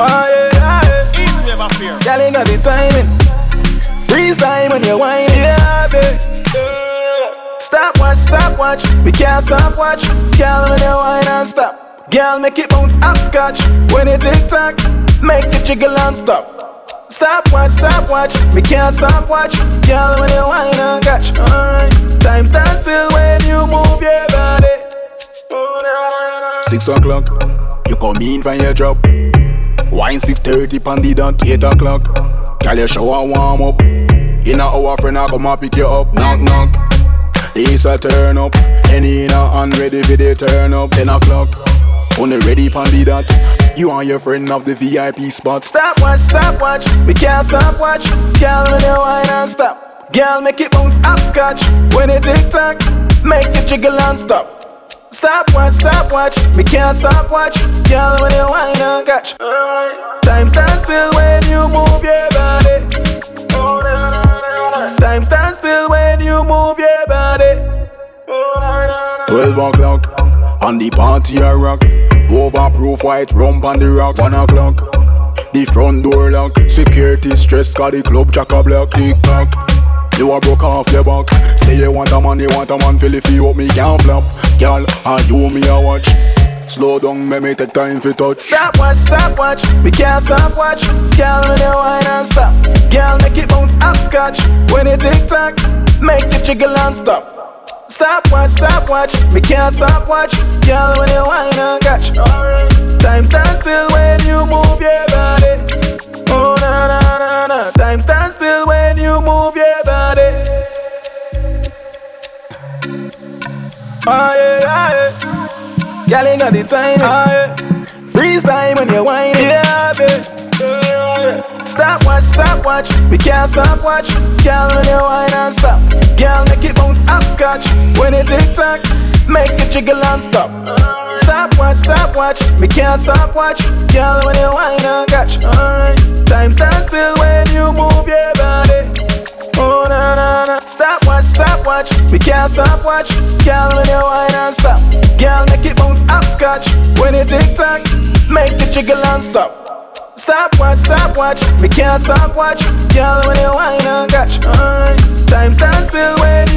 Oh yeah, yeah. Eat never fear. Girl, you got the timing. Freeze time when you whine, yeah, babe. Stop watch, stop watch. We can't stop watch. Girl, when you whine and stop. Girl, make it bounce upscotch. When you tick tock, make it jiggle and stop. Stop watch, stop watch. Me can't stop watch. Girl, when you whine and catch. Alright. Time stands still when you move your body. Oh. Six o'clock, you come in from your job. Wine six thirty pon the dot eight o'clock. Call your shower warm up. In a hour friend I come and pick you up. Knock knock. This a turn up. Any in a hand ready for the turn up. Ten o'clock. On the ready the dot. You and your friend of the VIP spot. Stop watch, stop watch. Me can't stop watch. Girl, when you whine and stop. Girl, make it bounce upscotch. When you tick tock, make it jiggle and stop. Stop watch, stop watch. Me can't stop watch. Girl, when you whine and catch. Time stands still when you move your body. Time stands still when you move your body. Twelve o'clock. on the party a rock. Overproof white rum on the rock. One o'clock. The front door lock. Security stress cause the club jack a block. Tick tock. You a broke off your back. Say you want a man, you want a man. Feel if you up me can't flop. Girl, are you me a watch? Slow down, make me take time for touch. Stop watch, stop watch. We can't stop watch. Girl, when you whine and stop. Girl, make it bounce upscotch. When you tick tock, make it jiggle and stop. Stop watch, stop watch. Me can't stop watch. Girl, when you whine and catch. Alright. Time stands Oh yeah, yeah. Girl, you got the time. Oh yeah. Freeze time when you whine. Yeah, babe. Stop watch, stop watch. We can't stop watch. Girl, when you whine and stop. Girl, make it bounce upscotch. When you tick tock, make it jiggle and stop. Stop watch, stop watch. Me can't stop watch. Girl, when you whine and catch. Alright. Time stands still watch, stop watch. We can't stop watch. Girl, when you whine and stop. Girl, make it bounce upscotch. When you tick tock, make it jiggle and stop. Stop watch, stop watch. Me can't stop watch. Girl, when you whine and catch. Alright. Time stands still when